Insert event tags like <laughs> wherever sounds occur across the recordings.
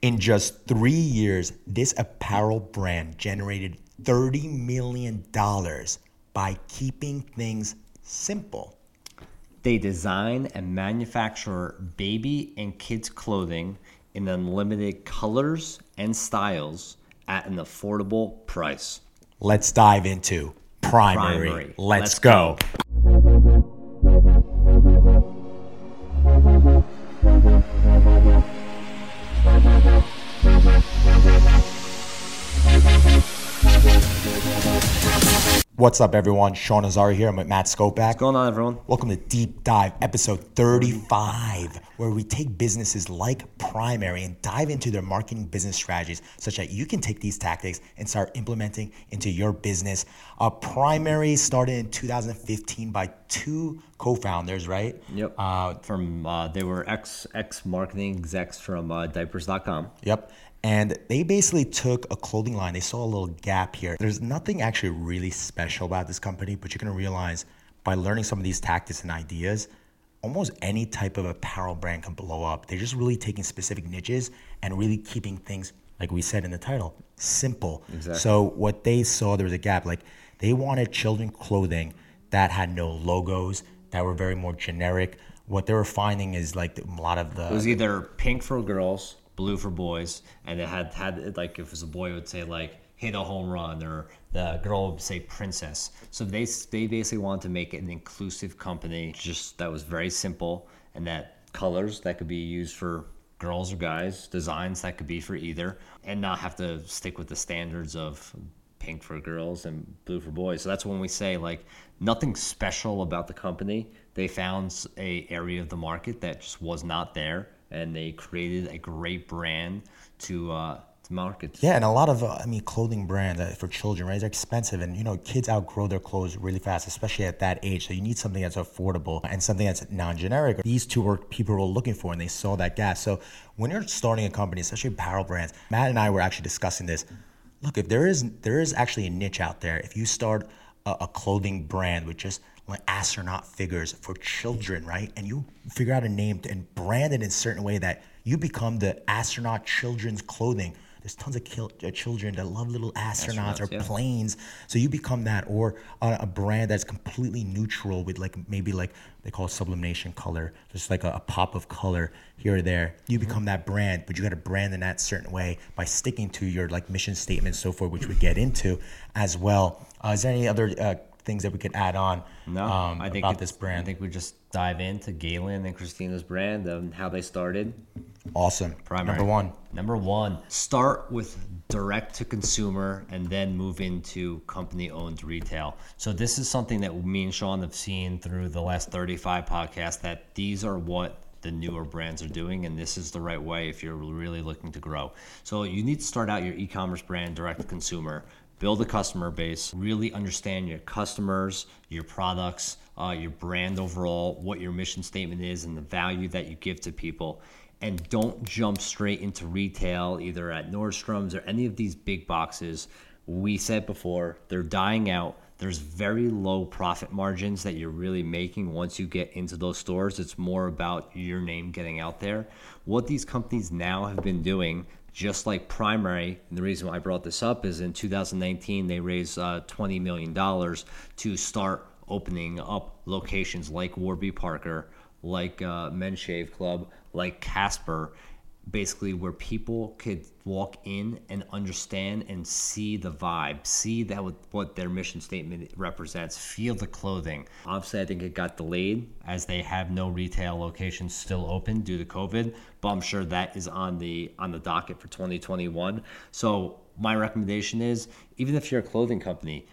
In just three years, this apparel brand generated $30 million by keeping things simple. They design and manufacture baby and kids' clothing in unlimited colors and styles at an affordable price. Let's dive into primary. Primary. Let's, Let's go. What's up, everyone? Sean Azari here. I'm with Matt Skopak. What's going on, everyone? Welcome to Deep Dive, episode 35, where we take businesses like Primary and dive into their marketing business strategies such that you can take these tactics and start implementing into your business. Uh, Primary started in 2015 by two co founders, right? Yep. Uh, from uh, they were ex ex marketing execs from uh, diapers.com. Yep. And they basically took a clothing line. They saw a little gap here. There's nothing actually really special about this company, but you're going to realize by learning some of these tactics and ideas, almost any type of apparel brand can blow up. They're just really taking specific niches and really keeping things, like we said in the title, simple. Exactly. So what they saw, there was a gap. Like they wanted children clothing that had no logos, that were very more generic. What they were finding is like a lot of the It was either pink for girls, blue for boys, and it had had like if it was a boy, it would say like hit a home run, or the girl would say princess. So they they basically wanted to make it an inclusive company, just that was very simple, and that colors that could be used for girls or guys, designs that could be for either, and not have to stick with the standards of pink for girls and blue for boys. So that's when we say like nothing special about the company. They found a area of the market that just was not there, and they created a great brand to uh, to market. Yeah, and a lot of uh, I mean clothing brands uh, for children, right? They're expensive, and you know kids outgrow their clothes really fast, especially at that age. So you need something that's affordable and something that's non-generic. These two were people were looking for, and they saw that gap. So when you're starting a company, especially apparel brands, Matt and I were actually discussing this. Look, if there is there is actually a niche out there, if you start a, a clothing brand with just like astronaut figures for children, right? And you figure out a name and brand it in a certain way that you become the astronaut children's clothing. There's tons of kil- uh, children that love little astronauts, or yeah. planes. So you become that, or a, a brand that's completely neutral with like maybe like they call it sublimation color, just like a, a pop of color here or there. You become that brand, but you got to brand in that certain way by sticking to your like mission statement, so forth, which we get into as well. Uh, is there any other uh, things that we could add on No, um, I think about this brand? I think we just dive into Galen and Christina's brand and how they started. awesome. Primary. Number one. Number one, start with direct to consumer and then move into company owned retail. So, this is something that me and Sean have seen through the last 35 podcasts that these are what the newer brands are doing, and this is the right way if you're really looking to grow. So, you need to start out your e commerce brand direct to consumer. Build a customer base, really understand your customers, your products, uh, your brand overall, what your mission statement is, and the value that you give to people and don't jump straight into retail either at Nordstrom's or any of these big boxes. We said before, they're dying out. There's very low profit margins that you're really making once you get into those stores. It's more about your name getting out there. What these companies now have been doing, just like Primary, and the reason why I brought this up is in 2019 they raised uh, $20 million to start opening up locations like Warby Parker, like uh, Men's Shave Club, like Casper, basically where people could walk in and understand and see the vibe, see that what, their mission statement represents, feel the clothing. Obviously, I think it got delayed as they have no retail locations still open due to COVID, but I'm sure that is on the on the docket for 2021. So my recommendation is, even if you're a clothing company,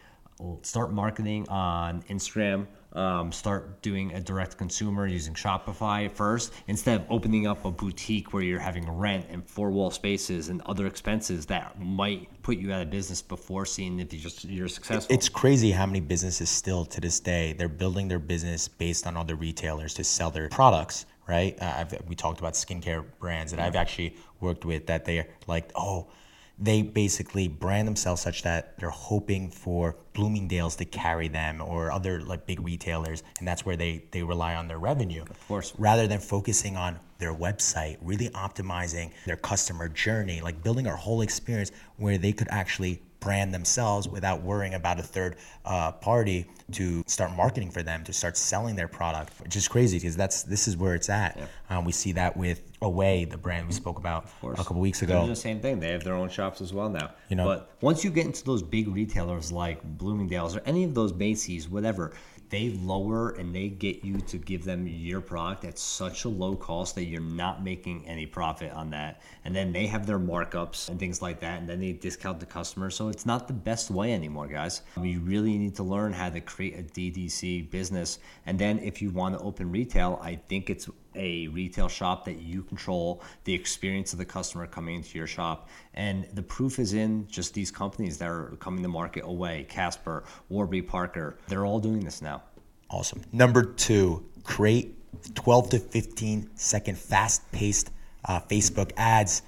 start marketing on Instagram. Um, start doing a direct consumer using Shopify first instead of opening up a boutique where you're having rent and four wall spaces and other expenses that might put you out of business before seeing if you just you're successful. It's crazy how many businesses still to this day they're building their business based on other retailers to sell their products, right? Uh, we talked about skincare brands that I've actually worked with that they're like, oh, they basically brand themselves such that they're hoping for Bloomingdale's to carry them or other like big retailers, and that's where they they rely on their revenue. Of course. rather than focusing on their website, really optimizing their customer journey, like building a whole experience where they could actually brand themselves without worrying about a third uh, party to start marketing for them, to start selling their product, which is crazy because that's this is where it's at. Yeah. Um, we see that with Away, the brand we spoke about a couple weeks ago. They're the same thing. They have their own shops as well now. You know, but once you get into those big retailers like Bloomingdale's or any of those Macy's, whatever, they lower and they get you to give them your product at such a low cost that you're not making any profit on that. And then they have their markups and things like that, and then they discount the customer. So it's not the best way anymore, guys. You really need to learn how to create a DTC business. And then if you want to open retail, I think it's a retail shop that you control the experience of the customer coming into your shop. And the proof is in just these companies that are coming to market away Casper, Warby Parker. They're all doing this now. Awesome. Number two, create 12 to 15 second fast paced uh, Facebook ads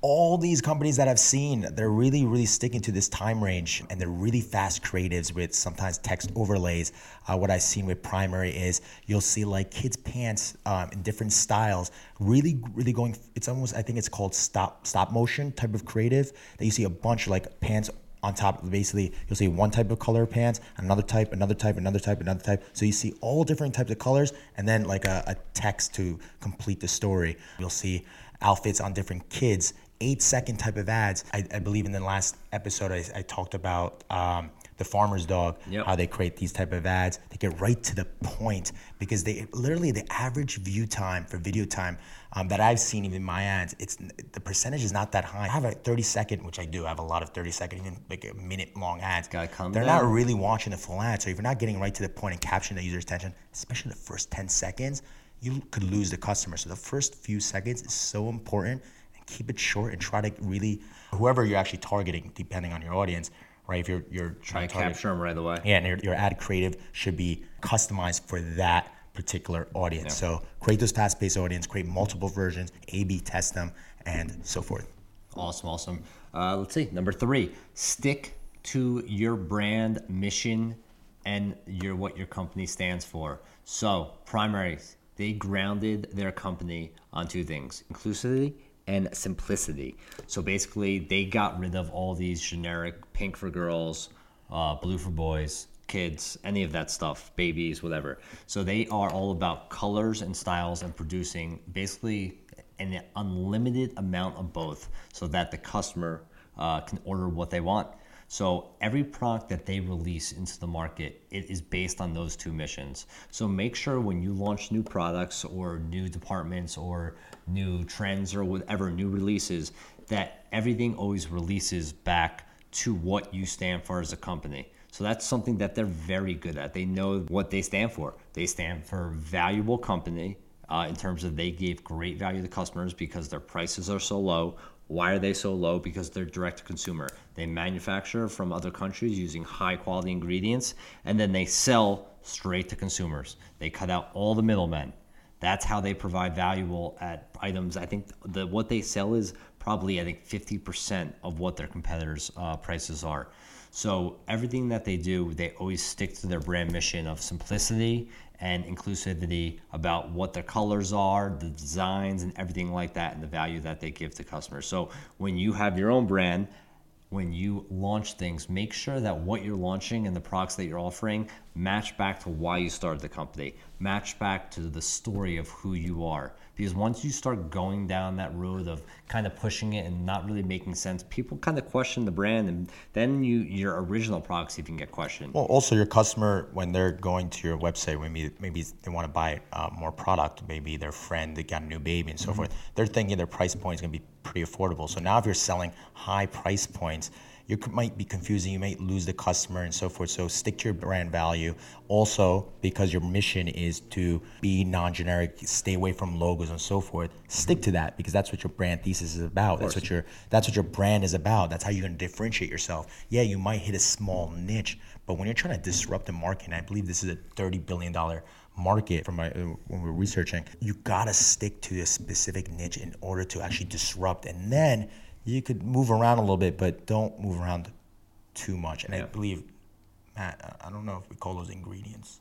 all these companies that I've seen, they're really, really sticking to this time range and they're really fast creatives with sometimes text overlays. Uh, what I've seen with primary is you'll see like kids' pants um, in different styles, really, really going. It's almost, I think it's called stop stop motion type of creative that you see a bunch of like pants on top basically you'll see one type of color pants another type another type another type another type so you see all different types of colors and then like a, a text to complete the story you'll see outfits on different kids, eight second type of ads. I, I believe in the last episode I, I talked about um, the farmer's dog, yep. how they create these type of ads. They get right to the point because they literally the average view time for video time um, that I've seen even my ads, it's the percentage is not that high. I have a 30 second, which I do. I have a lot of 30 second, even like a minute long ads. Gotta come They're down. not really watching the full ad. So if you're not getting right to the point and capturing the user's attention, especially the first 10 seconds, you could lose the customer. So the first few seconds is so important and keep it short and try to really whoever you're actually targeting, depending on your audience, right? If you're you're trying to capture them right away. Yeah, and your, your ad creative should be customized for that particular audience. Yeah. So create those fast-paced audience, create multiple versions, A/B test them, and so forth. Awesome, awesome. Uh, let's see. Number three, stick to your brand mission and your what your company stands for. So primary they grounded their company on two things inclusivity and simplicity. So basically, they got rid of all these generic pink for girls, uh, blue for boys, kids, any of that stuff, babies, whatever. So they are all about colors and styles and producing basically an unlimited amount of both so that the customer uh, can order what they want. So every product that they release into the market, it is based on those two missions. So make sure when you launch new products or new departments or new trends or whatever new releases, that everything always releases back to what you stand for as a company. So that's something that they're very good at. They know what they stand for. They stand for valuable company uh, in terms of they gave great value to customers because their prices are so low why are they so low? Because they're direct to consumer. They manufacture from other countries using high quality ingredients and then they sell straight to consumers. They cut out all the middlemen. That's how they provide valuable at items. I think the what they sell is probably I think 50% of what their competitors' uh, prices are. So everything that they do, they always stick to their brand mission of simplicity and inclusivity about what their colors are, the designs, and everything like that, and the value that they give to customers. So when you have your own brand, when you launch things, make sure that what you're launching and the products that you're offering match back to why you started the company, match back to the story of who you are. Because once you start going down that road of kind of pushing it and not really making sense, people kind of question the brand, and then you your original products even get questioned. Well, also your customer when they're going to your website, maybe maybe they want to buy uh, more product, maybe their friend they got a new baby and so mm-hmm. forth. They're thinking their price point is going to be pretty affordable. So now if you're selling high price points you might be confusing, you might lose the customer and so forth. So stick to your brand value. Also, because your mission is to be non-generic, stay away from logos and so forth. Stick to that because that's what your brand thesis is about. That's what your that's what your brand is about. That's how you're going to differentiate yourself. Yeah, you might hit a small niche, but when you're trying to disrupt the market, and I believe this is a thirty billion dollar market from my when we're researching, you gotta stick to a specific niche in order to actually disrupt, and then you could move around a little bit, but don't move around too much. And yeah. I believe, Matt, I don't know if we call those ingredients.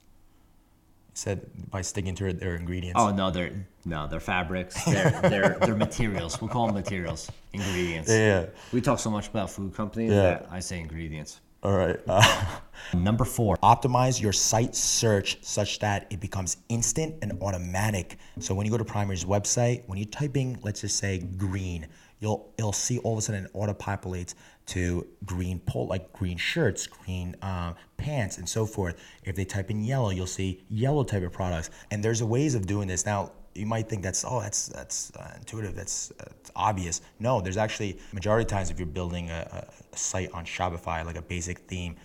said by sticking to their ingredients. Oh no, they're no, they're fabrics. They're <laughs> they're they're materials. We'll call them materials, ingredients. Yeah. We talk so much about food companies Yeah. that I say ingredients. All right. Uh, <laughs> Number four, optimize your site search such that it becomes instant and automatic. So when you go to Primary's website, when you're typing, let's just say green, you'll you'll see all of a sudden it auto populates to green pole like green shirts, green uh, pants, and so forth. If they type in yellow, you'll see yellow type of products. And there's a ways of doing this now. You might think that's oh that's that's uh, intuitive that's it's obvious. No, there's actually majority of times if you're building a, a site on Shopify like a basic theme,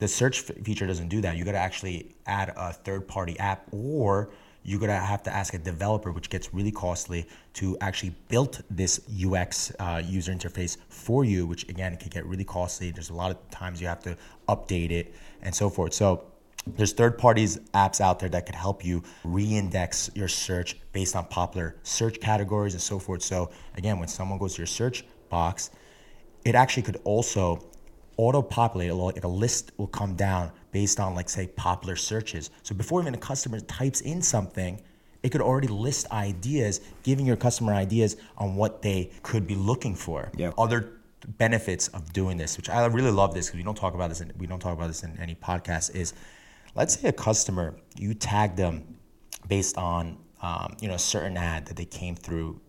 the search feature doesn't do that. You got to actually add a third party app or you're to have to ask a developer, which gets really costly, to actually build this UX uh, user interface for you, which again can get really costly. There's a lot of times you have to update it and so forth. So there's third parties apps out there that could help you re-index your search based on popular search categories and so forth. So again, when someone goes to your search box, it actually could also auto populate like a list will come down based on like say popular searches. So before even a customer types in something it could already list ideas giving your customer ideas on what they could be looking for. Yeah. other benefits of doing this which i really love this because we don't talk about this in, we don't talk about this in any podcast is let's say a customer you tag them based on um, you know a certain ad that they came through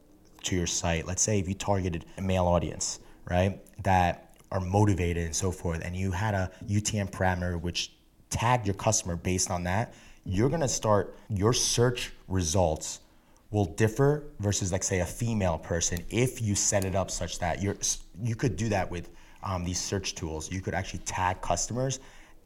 to your site. Let's say if you targeted a male audience right that are motivated and so forth and you had a utm parameter which tagged your customer based on that you're to start your search results will differ versus like say a female person if you set it up such that you're you could do that with um, these search tools. You could actually tag customers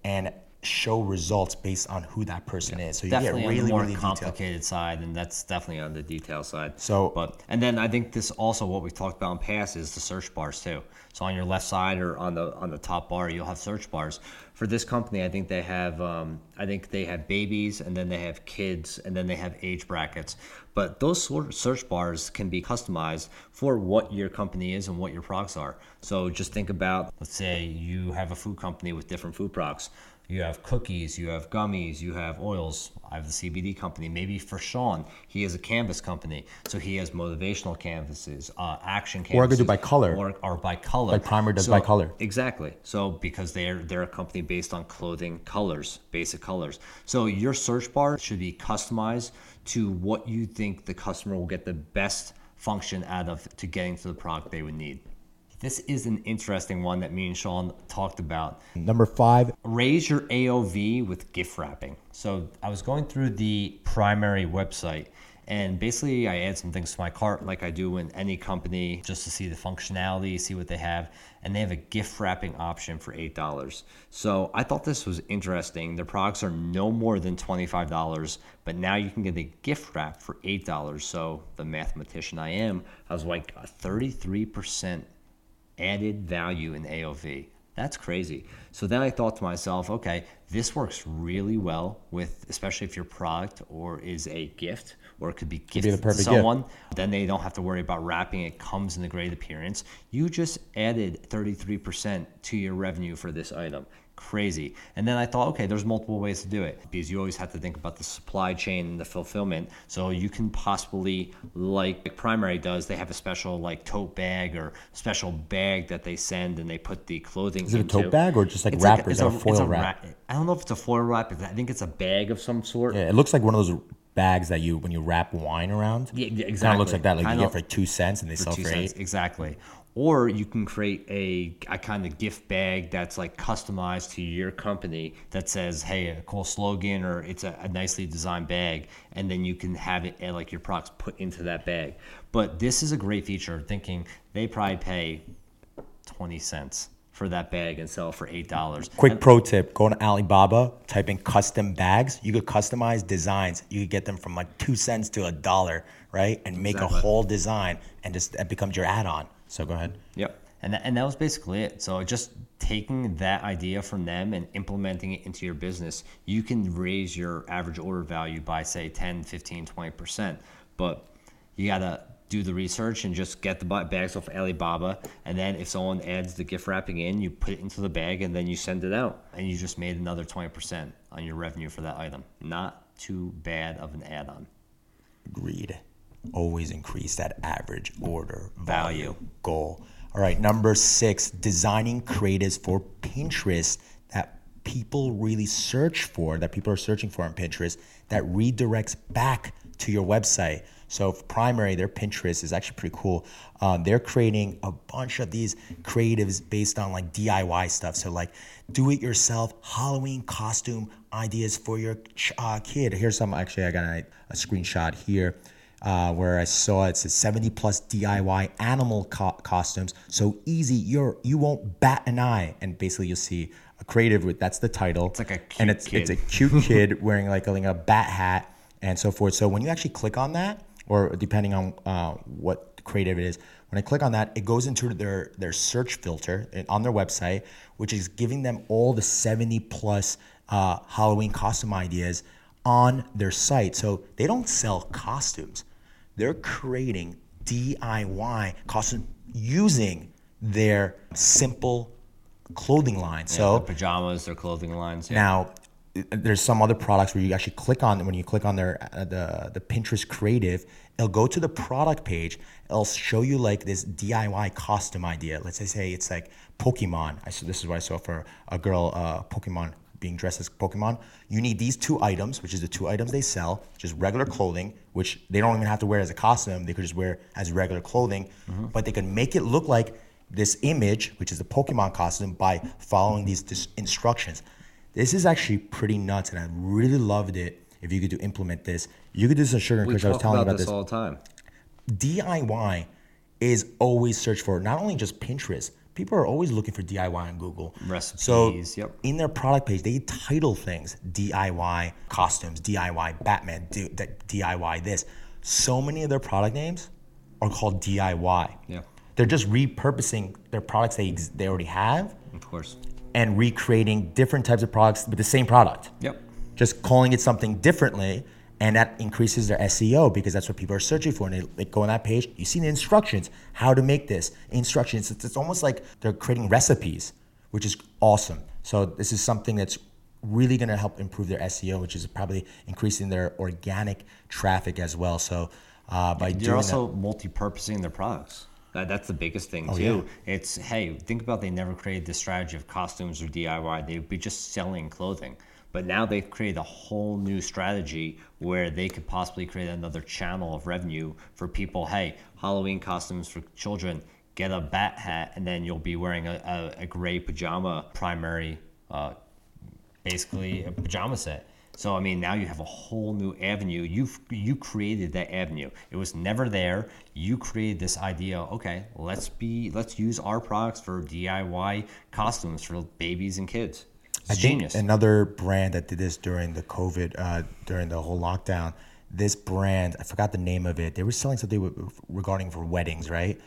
and show results based on who that person is so you definitely get on really the more really detailed complicated side, and that's definitely on the detail side. So- but and then I think this also what we talked about in past is the search bars too. So on your left side or on the on the top bar, you'll have search bars. For this company, I think they have um, I think they have babies, and then they have kids, and then they have age brackets. But those sort of search bars can be customized for what your company is and what your products are. So just think about, let's say you have a food company with different food products. You have cookies, you have gummies, you have oils. I have the CBD company. Maybe for Sean, he has a canvas company, so he has motivational canvases, uh, action canvases, Or I could do by color. or, or by color, Like Primary does So- by color. Exactly. So because they're they're a company based on clothing colors, basic colors. So your search bar should be customized to what you think the customer will get the best function out of to getting to the product they would need. This is an interesting one that me and Sean talked about number five raise your AOV with gift wrapping. So I was going through the primary website and basically I add some things to my cart like I do in any company just to see the functionality, see what they have. And they have a gift wrapping option for $8. So I thought this was interesting. Their products are no more than $25, but now you can get a gift wrap for $8. So the mathematician I am, I was like 33% added value in AOV. That's crazy. So then I thought to myself, okay, this works really well with, especially if your product or is a gift or it could be gifted to perfect gift. someone. Then they don't have to worry about wrapping. It comes in a great appearance. You just added 33% to your revenue for this item. Crazy. And then I thought, okay, there's multiple ways to do it because you always have to think about the supply chain and the fulfillment. So you can possibly, like Primary does, they have a special like tote bag or special bag that they send and they put the clothing. Is it a tote bag or just like It's wrappers it's or foil it's wrap? wrap- I don't know if it's a foil wrap. but I think it's a bag of some sort. Yeah, it looks like one of those bags that you when you wrap wine around. Yeah, yeah, Kind of looks like that. Like you get for two cents and they sell two for cents exactly or you can create a, a kind of gift bag that's like customized to your company that says hey a cool slogan or it's a, a nicely designed bag and then you can have it and like your products put into that bag but this is a great feature thinking they probably pay 20 cents for that bag and sell it for eight dollars Quick pro tip: Go to Alibaba, type in custom bags. You could customize designs. You could get them from like two cents to a dollar, right? And make Exactly. a whole design, and just that becomes your add-on. So go ahead. Yep. And that, and that was basically it. So just taking that idea from them and implementing it into your business, you can raise your average order value by say 10, 15, 20%. But you got to do the research and just get the ba- bags off Alibaba. And then if someone adds the gift wrapping in, you put it into the bag and then you send it out. And you just made another 20% on your revenue for that item. Not too bad of an add-on. Agreed. Always increase that average order Value. goal. All right, number six, designing creatives for Pinterest that people really search for, that people are searching for on Pinterest, that redirects back to your website. So primary, their Pinterest is actually pretty cool. Um, they're creating a bunch of these creatives based on like DIY stuff. So like do-it-yourself Halloween costume ideas for your ch- uh, kid. Here's some. Actually, I got a, a screenshot here uh, where I saw it says 70 plus DIY animal co- costumes. So easy, you're you won't bat an eye. And basically, you'll see a creative with that's the title. It's like a and it's it's a cute <laughs> kid wearing like a, like a bat hat and so forth. So when you actually click on that, or depending on uh, what creative it is, when I click on that, it goes into their their search filter on their website, which is giving them all the 70 plus uh, Halloween costume ideas on their site. So they don't sell costumes; they're creating DIY costumes using their simple clothing line. So Their pajamas, their clothing lines. Yeah. now, there's some other products where you actually click on when you click on their uh, the the Pinterest creative, it'll go to the product page. It'll show you like this DIY costume idea. Let's say say it's like Pokemon. I saw this is what I saw for a girl uh, Pokemon being dressed as Pokemon. You need these two items, which is the two items they sell, just regular clothing, which they don't even have to wear as a costume. They could just wear as regular clothing, mm-hmm. but they can make it look like this image, which is the Pokemon costume, by following these dis- instructions. This is actually pretty nuts, and I really loved it. If you could do implement this, you could do some sugar and kush. I was telling you about, about this this. all the time. DIY is always searched for, not only just Pinterest. People are always looking for DIY on Google. Recipes, So yep. in their product page, they title things DIY costumes, DIY Batman, DIY this. So many of their product names are called DIY. Yeah. They're just repurposing their products they, they already have Of course. and recreating different types of products with the same product Yep. just calling it something differently and that increases their SEO because that's what people are searching for. And they, they go on that page, you see the instructions, how to make this, instructions. It's, it's almost like they're creating recipes, which is awesome. So this is something that's really going to help improve their SEO, which is probably increasing their organic traffic as well. So uh, by They're doing also multi-purposing their products. That, that's the biggest thing Oh, too. It's hey, think about they never created this strategy of costumes or DIY. They'd be just selling clothing. But now they've created a whole new strategy where they could possibly create another channel of revenue for people. Hey, Halloween costumes for children. Get a bat hat, and then you'll be wearing a, a, a gray pajama primary, uh, basically a pajama set. So I mean, now you have a whole new avenue. You you created that avenue. It was never there. You created this idea. Okay, let's be let's use our products for DIY costumes for babies and kids. I think. Another brand that did this during the COVID, uh, during the whole lockdown. This brand, I forgot the name of it. They were selling something regarding for weddings, right?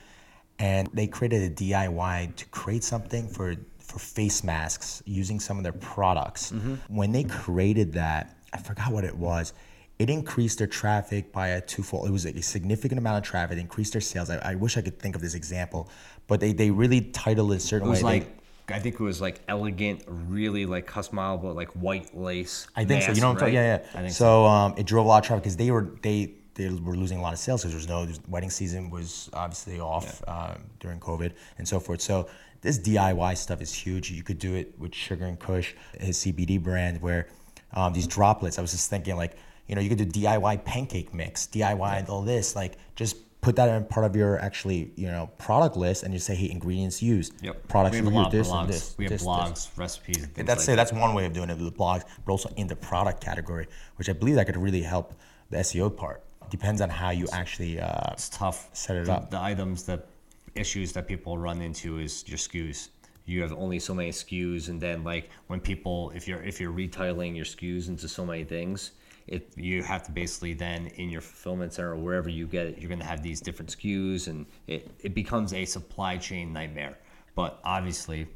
And they created a DIY to create something for for face masks using some of their products. When they created that, I forgot what it was. It increased their traffic by a twofold. It was a significant amount of traffic. It increased their sales. I, I wish I could think of this example, but they, they really titled it a certain it was way. They- like I think it was like elegant, really like customizable, like white lace. I think so. You mask, know what I'm talking? Yeah, yeah. I think so. Um, it drove a lot of traffic because they were they they were losing a lot of sales because there's no there's, wedding season was obviously off um, during COVID and so forth. So this DIY stuff is huge. You could do it with Sugar and Kush, his CBD brand, where um, these droplets. I was just thinking like you know you could do DIY pancake mix, DIY all this like just. Put that in part of your actually, you know, product list, and you say, "Hey, ingredients used, Yep. products we have for a you, lot of this blogs. this, we have this, this." blogs, recipes, and That's like it. That's one way of doing it with the blogs, but also in the product category, which I believe that could really help the SEO part. Depends on how you actually. Uh, it's tough. Set it the, up. The items that issues that people run into is your SKUs. You have only so many SKUs, and then like when people, if you're if you're retitling your SKUs into so many things, it you have to basically then in your fulfillment center or wherever you get it, you're going to have these different SKUs, and it it becomes a supply chain nightmare. But obviously,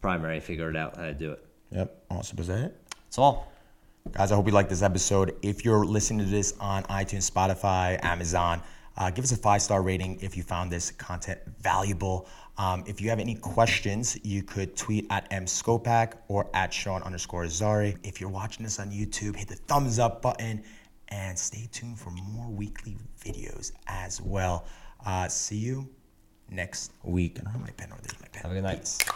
primary figured out how to do it. yep. Awesome. Is that it? It's all. Guys, I hope you liked this episode. If you're listening to this on iTunes, Spotify, Amazon, Uh, give us a five star rating if you found this content valuable. Um, if you have any questions, you could tweet at mskopak or at Sean underscore Zari. If you're watching this on YouTube, hit the thumbs up button and stay tuned for more weekly videos as well. Uh, see you next week. I don't have my pen over there. My pen. Have a good night. Peace.